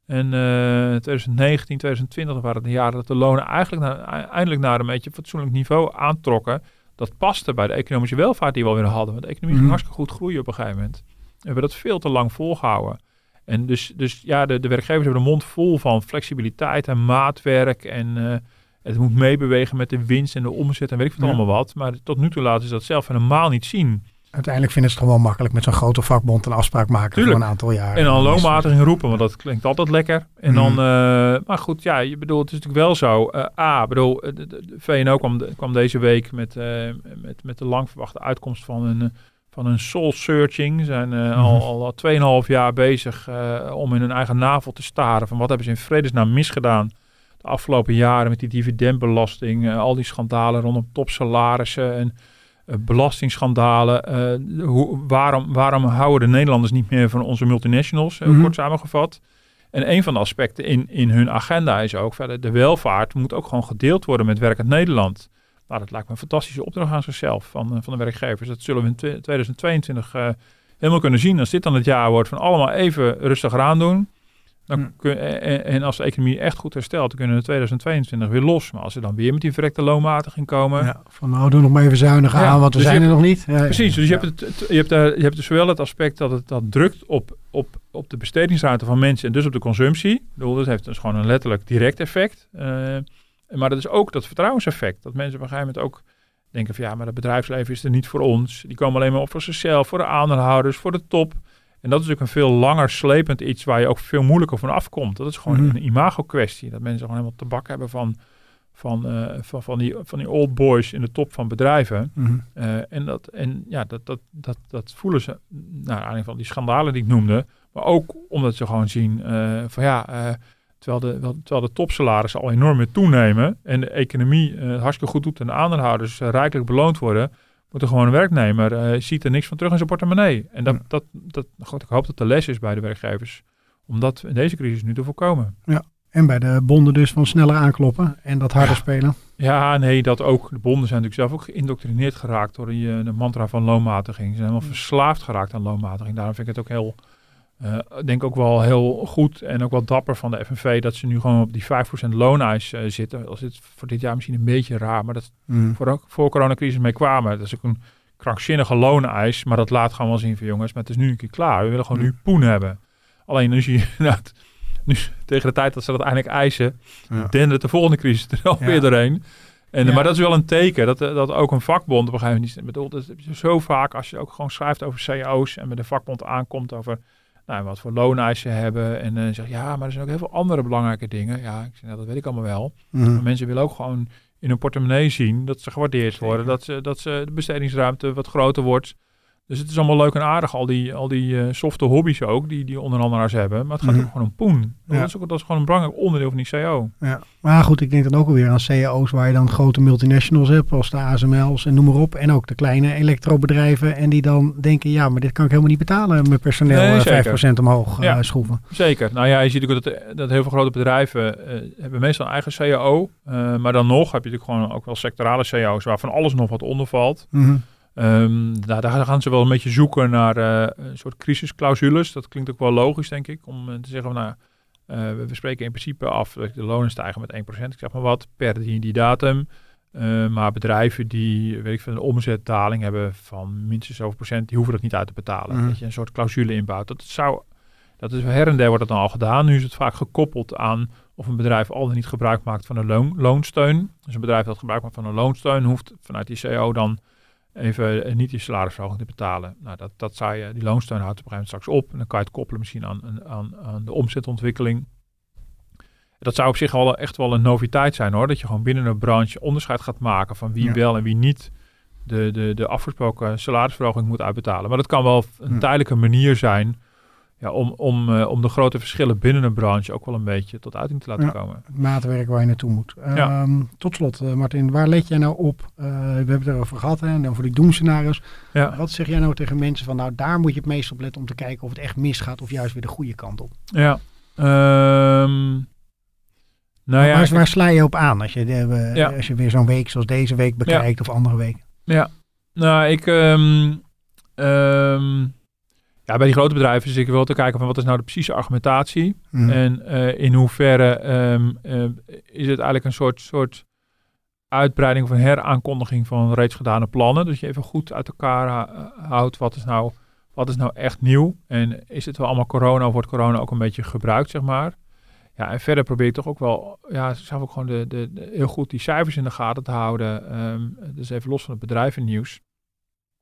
[SPEAKER 3] En eh 2019, 2020 waren de jaren dat de lonen eigenlijk naar, eindelijk naar een beetje fatsoenlijk niveau aantrokken. Dat paste bij de economische welvaart die we alweer hadden. Want de economie ging
[SPEAKER 2] Mhm.
[SPEAKER 3] hartstikke goed groeien op een gegeven moment. We hebben dat veel te lang volgehouden. En dus, dus ja, de, de werkgevers hebben de mond vol van flexibiliteit en maatwerk. En eh, het moet meebewegen met de winst en de omzet en weet ik wat
[SPEAKER 2] Ja.
[SPEAKER 3] allemaal wat. Maar tot nu toe laten ze dat zelf helemaal niet zien.
[SPEAKER 2] Uiteindelijk vinden ze het gewoon makkelijk met zo'n grote vakbond een afspraak maken
[SPEAKER 3] Tuurlijk.
[SPEAKER 2] voor een aantal jaar.
[SPEAKER 3] En dan loonmatiging roepen, want dat klinkt altijd lekker. En dan,
[SPEAKER 2] Mhm.
[SPEAKER 3] eh, maar goed, ja, je bedoelt, het is natuurlijk wel zo. eh, A, bedoel, de, de, de VNO kwam, kwam deze week met, met, met de lang verwachte uitkomst van een, van een soul searching. Zijn
[SPEAKER 2] Mhm.
[SPEAKER 3] al, al 2,5 jaar bezig eh, om in hun eigen navel te staren. Van wat hebben ze in vredesnaam misgedaan de afgelopen jaren met die dividendbelasting. eh, al die schandalen rondom topsalarissen en belastingschandalen. hoe, waarom, waarom houden de Nederlanders niet meer van onze multinationals,
[SPEAKER 2] Mhm.
[SPEAKER 3] kort samengevat. En een van de aspecten in, in hun agenda is ook verder, de welvaart moet ook gewoon gedeeld worden met werkend Nederland. Nou, dat lijkt me een fantastische opdracht aan zichzelf van, eh, van de werkgevers. Dat zullen we in twe- 2022 eh, helemaal kunnen zien. Als dit dan het jaar wordt van allemaal even rustig aan doen. Dan
[SPEAKER 2] Hmm.
[SPEAKER 3] kun, en, en als de economie echt goed herstelt, dan kunnen we in 2022 weer los. Maar als ze dan weer met die verrekte loonmatiging komen,
[SPEAKER 2] Ja, van nou, doe nog maar even zuinigen
[SPEAKER 3] Ja,
[SPEAKER 2] aan, want we
[SPEAKER 3] dus
[SPEAKER 2] zijn er nog niet. Ja,
[SPEAKER 3] Precies, dus je hebt, het, het- je, hebt daar, je hebt dus zowel het aspect dat het dat drukt op, op, op de bestedingsruimte van mensen en dus op de consumptie. Ik bedoel, dat heeft dus gewoon een letterlijk direct effect. Eh, maar dat is ook dat vertrouwenseffect. Dat mensen op een gegeven moment ook denken van ja, maar het bedrijfsleven is er niet voor ons. Die komen alleen maar op voor zichzelf, voor de aandeelhouders, voor de top. En dat is natuurlijk een veel langer slepend iets waar je ook veel moeilijker van afkomt. Dat is gewoon
[SPEAKER 2] Mhm.
[SPEAKER 3] een imago kwestie. Dat mensen gewoon helemaal tabak hebben van, van, uh, van, van, die, van die old boys in de top van bedrijven.
[SPEAKER 2] Mhm.
[SPEAKER 3] Uh, en dat, en ja, dat, dat, dat, dat voelen ze, naar aanleiding van die schandalen die ik noemde. Maar ook omdat ze gewoon zien uh, van ja, terwijl, de, terwijl de topsalarissen al enorm weer toenemen. En de economie hartstikke goed doet en de aandeelhouders rijkelijk beloond worden. Moet er gewoon een werknemer, ziet er niks van terug in zijn portemonnee. En dat,
[SPEAKER 2] Ja.
[SPEAKER 3] dat, dat, ik hoop dat de les is bij de werkgevers. Om dat in deze crisis nu te voorkomen.
[SPEAKER 2] En bij de bonden dus van sneller aankloppen en dat harder
[SPEAKER 3] Ja.
[SPEAKER 2] spelen.
[SPEAKER 3] Ja, nee, dat ook. De bonden zijn natuurlijk zelf ook geïndoctrineerd geraakt door die, eh, de mantra van loonmatiging. Ze zijn helemaal verslaafd geraakt aan loonmatiging. Daarom vind ik het ook heel, eh, denk ook wel heel goed en ook wel dapper van de FNV dat ze nu gewoon op die 5% looneis eh, zitten. Als dit voor dit jaar misschien een beetje raar, maar dat
[SPEAKER 2] Mhm.
[SPEAKER 3] voor ook voor coronacrisis mee kwamen. Dat is ook een krankzinnige looneis, maar dat laat gewoon wel zien van jongens, maar het is nu een keer klaar. We willen gewoon
[SPEAKER 2] Ja.
[SPEAKER 3] nu poen hebben. Alleen nu zie je nu, tegen de tijd dat ze dat eindelijk eisen,
[SPEAKER 2] Ja.
[SPEAKER 3] dendert de volgende crisis er alweer
[SPEAKER 2] Ja.
[SPEAKER 3] doorheen. En,
[SPEAKER 2] Ja.
[SPEAKER 3] Maar dat is wel een teken dat, eh, dat ook een vakbond op een gegeven moment niet... Bedoel, dat is zo vaak als je ook gewoon schrijft over cao's en met de vakbond aankomt over nou, wat voor looneisen hebben. En dan zeg je, ja, maar er zijn ook heel veel andere belangrijke dingen. Ja, ik zeg, nou, dat weet ik allemaal wel.
[SPEAKER 2] Mhm.
[SPEAKER 3] Maar mensen willen ook gewoon in hun portemonnee zien dat ze gewaardeerd worden. Dat, ze, dat ze de bestedingsruimte wat groter wordt. Dus het is allemaal leuk en aardig, al die, al die eh, softe hobby's ook, die, die onderhandelaars hebben. Maar het gaat
[SPEAKER 2] Mhm.
[SPEAKER 3] ook gewoon om poen.
[SPEAKER 2] Ja.
[SPEAKER 3] Dat, is ook, dat is gewoon een belangrijk onderdeel van die CO.
[SPEAKER 2] Ja. Maar goed, ik denk dan ook alweer aan cao's waar je dan grote multinationals hebt, als de ASML's en noem maar op. En ook de kleine elektrobedrijven. En die dan denken, ja, maar dit kan ik helemaal niet betalen. Mijn personeel
[SPEAKER 3] Nee,
[SPEAKER 2] eh,
[SPEAKER 3] zeker.
[SPEAKER 2] 5% omhoog eh, schroeven.
[SPEAKER 3] Zeker. Nou ja, je ziet ook dat, dat heel veel grote bedrijven eh, hebben meestal een eigen CAO. Eh, maar dan nog heb je natuurlijk gewoon ook wel sectorale CAO's waarvan alles nog wat onder valt.
[SPEAKER 2] Mhm.
[SPEAKER 3] Ehm, nou, daar gaan ze wel een beetje zoeken naar eh, een soort crisisclausules. Dat klinkt ook wel logisch, denk ik, om eh, te zeggen, nou, eh, we, spreken in principe af dat de lonen stijgen met 1%, ik zeg maar wat, per die, die datum. Eh, maar bedrijven die, weet ik veel, een omzetdaling hebben van minstens zoveel procent, die hoeven dat niet uit te betalen.
[SPEAKER 2] Mhm.
[SPEAKER 3] Dat je een soort clausule inbouwt. Dat zou, dat is her en der wordt dat dan al gedaan. Nu is het vaak gekoppeld aan of een bedrijf al dan niet gebruik maakt van een loon, loonsteun. Dus een bedrijf dat gebruik maakt van een loonsteun hoeft vanuit die CO dan even eh, niet die salarisverhoging te betalen. Nou, dat, dat zou je, die loonsteun houdt op een gegeven moment straks op. En dan kan je het koppelen misschien aan, aan- de omzetontwikkeling. Dat zou op zich wel echt wel een noviteit zijn hoor. Dat je gewoon binnen een branche onderscheid gaat maken van wie
[SPEAKER 2] Ja.
[SPEAKER 3] wel en wie niet de, de, de afgesproken salarisverhoging moet uitbetalen. Maar dat kan wel een tijdelijke manier zijn ja, om, om, eh, om de grote verschillen binnen een branche ook wel een beetje tot uiting te laten
[SPEAKER 2] Ja.
[SPEAKER 3] komen.
[SPEAKER 2] Het maatwerk waar je naartoe moet.
[SPEAKER 3] Ja.
[SPEAKER 2] Ehm, tot slot, eh, Martin, waar let jij nou op? Eh, we hebben het erover gehad, hè, en dan voor die doemscenario's.
[SPEAKER 3] Ja.
[SPEAKER 2] Wat zeg jij nou tegen mensen van, nou daar moet je het meest op letten om te kijken of het echt misgaat of juist weer de goede kant op?
[SPEAKER 3] Ja. Ehm, nou ja,
[SPEAKER 2] waar, waar sla je op aan als je,
[SPEAKER 3] Ja.
[SPEAKER 2] als je weer zo'n week zoals deze week bekijkt of andere week?
[SPEAKER 3] Ja, nou, ik. ehm, ja, bij die grote bedrijven zit ik wel te kijken van wat is nou de precieze argumentatie.
[SPEAKER 2] Mhm.
[SPEAKER 3] En eh, in hoeverre ehm, eh, is het eigenlijk een soort, soort uitbreiding of een heraankondiging van reeds gedane plannen. Dus je even goed uit elkaar ha- houdt wat is, nou, wat is nou echt nieuw. En is het wel allemaal corona of wordt corona ook een beetje gebruikt, zeg maar. Ja, en verder probeer ik toch ook wel, ja, zelf ook gewoon de, de, de- heel goed die cijfers in de gaten te houden. Ehm, dus even los van het bedrijvennieuws.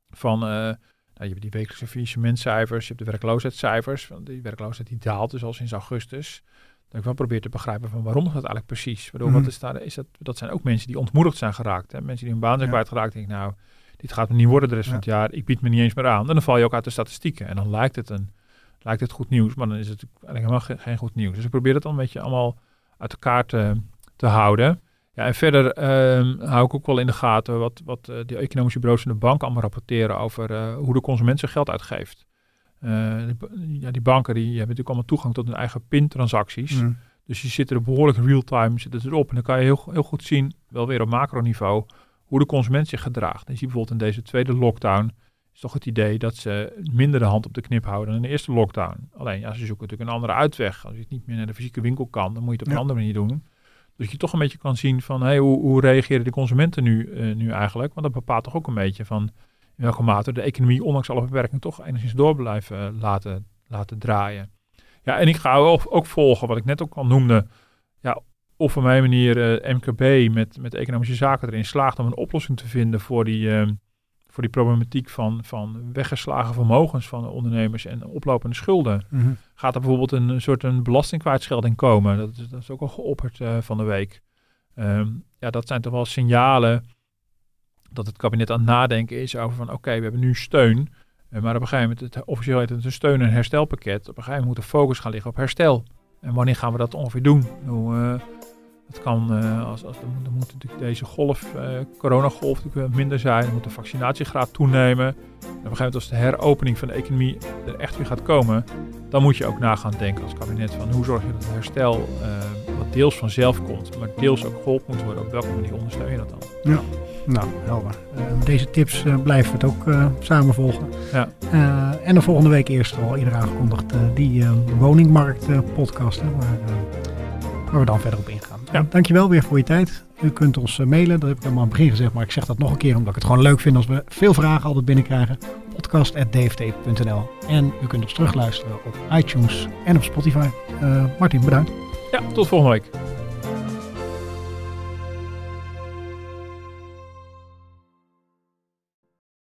[SPEAKER 3] Van, eh, nou, je hebt die wekelijkse faillissementcijfers, je hebt de werkloosheidscijfers. Want die werkloosheid die daalt dus al sinds augustus. Dat ik wel probeer te begrijpen van waarom dat eigenlijk precies? Waardoor,
[SPEAKER 2] Mhm.
[SPEAKER 3] wat is daar, is dat, dat zijn ook mensen die ontmoedigd zijn geraakt. Hè? Mensen die hun baan zijn
[SPEAKER 2] Ja.
[SPEAKER 3] kwijtgeraakt. Denk ik, nou, dit gaat me niet worden de rest
[SPEAKER 2] Ja.
[SPEAKER 3] van het jaar. Ik bied me niet eens meer aan. En dan val je ook uit de statistieken. En dan lijkt het, een, lijkt het goed nieuws, maar dan is het eigenlijk helemaal ge- geen goed nieuws. Dus ik probeer het dan een beetje allemaal uit elkaar te, te houden. Ja, en verder ehm, hou ik ook wel in de gaten wat, wat eh, de economische bureaus en de bank allemaal rapporteren over eh, hoe de consument zijn geld uitgeeft. Eh, die, ja, die banken die hebben natuurlijk allemaal toegang tot hun eigen pintransacties.
[SPEAKER 2] Mhm.
[SPEAKER 3] Dus die zitten er behoorlijk real-time zitten erop. En dan kan je heel, heel goed zien, wel weer op macroniveau, hoe de consument zich gedraagt. En je ziet bijvoorbeeld in deze tweede lockdown, is toch het idee dat ze minder de hand op de knip houden dan in de eerste lockdown. Alleen, ja, ze zoeken natuurlijk een andere uitweg. Als je niet meer naar de fysieke winkel kan, dan moet je het op
[SPEAKER 2] Ja.
[SPEAKER 3] een andere manier doen. Dus je toch een beetje kan zien van, hey, hoe, hoe reageren de consumenten nu, eh, nu eigenlijk? Want dat bepaalt toch ook een beetje van in welke mate de economie, ondanks alle beperkingen, toch enigszins door blijven eh, laten, laten draaien. Ja, en ik ga ook, ook volgen, wat ik net ook al noemde, ja, of op mijn manier eh, MKB met, met economische zaken erin slaagt om een oplossing te vinden voor die, eh, voor die problematiek van, van weggeslagen vermogens van de ondernemers en oplopende schulden.
[SPEAKER 2] Mhm.
[SPEAKER 3] Gaat er bijvoorbeeld een, een soort een belastingkwijtschelding komen? Dat is, dat is ook al geopperd eh, van de week. Ehm, ja, dat zijn toch wel signalen dat het kabinet aan het nadenken is over van oké, we hebben nu steun. Eh, maar op een gegeven moment, het, officieel heet het een steun- en herstelpakket. Op een gegeven moment moet de focus gaan liggen op herstel. En wanneer gaan we dat ongeveer doen? Nou, uh, het kan, uh, als, als, dan moet natuurlijk deze golf, uh, coronagolf natuurlijk minder zijn. Dan moet de vaccinatiegraad toenemen. En op een gegeven moment als de heropening van de economie er echt weer gaat komen, dan moet je ook na gaan denken als kabinet van hoe zorg je dat het herstel uh, wat deels vanzelf komt, maar deels ook geholpen moet worden. Op welke manier ondersteun je dat dan?
[SPEAKER 2] Ja. Nou, helder. Deze tips blijven we het ook uh, samen volgen.
[SPEAKER 3] Ja.
[SPEAKER 2] en de volgende week eerst al eerder aangekondigd die woningmarkt podcast, hè, waar, waar, we dan verder op ingaan.
[SPEAKER 3] Ja.
[SPEAKER 2] Dankjewel weer voor je tijd. U kunt ons mailen, dat heb ik helemaal aan het begin gezegd, maar ik zeg dat nog een keer omdat ik het gewoon leuk vind als we veel vragen altijd binnenkrijgen. podcast.dft.nl En u kunt ons terugluisteren op iTunes en op Spotify. Martin, bedankt.
[SPEAKER 3] Ja, tot volgende week.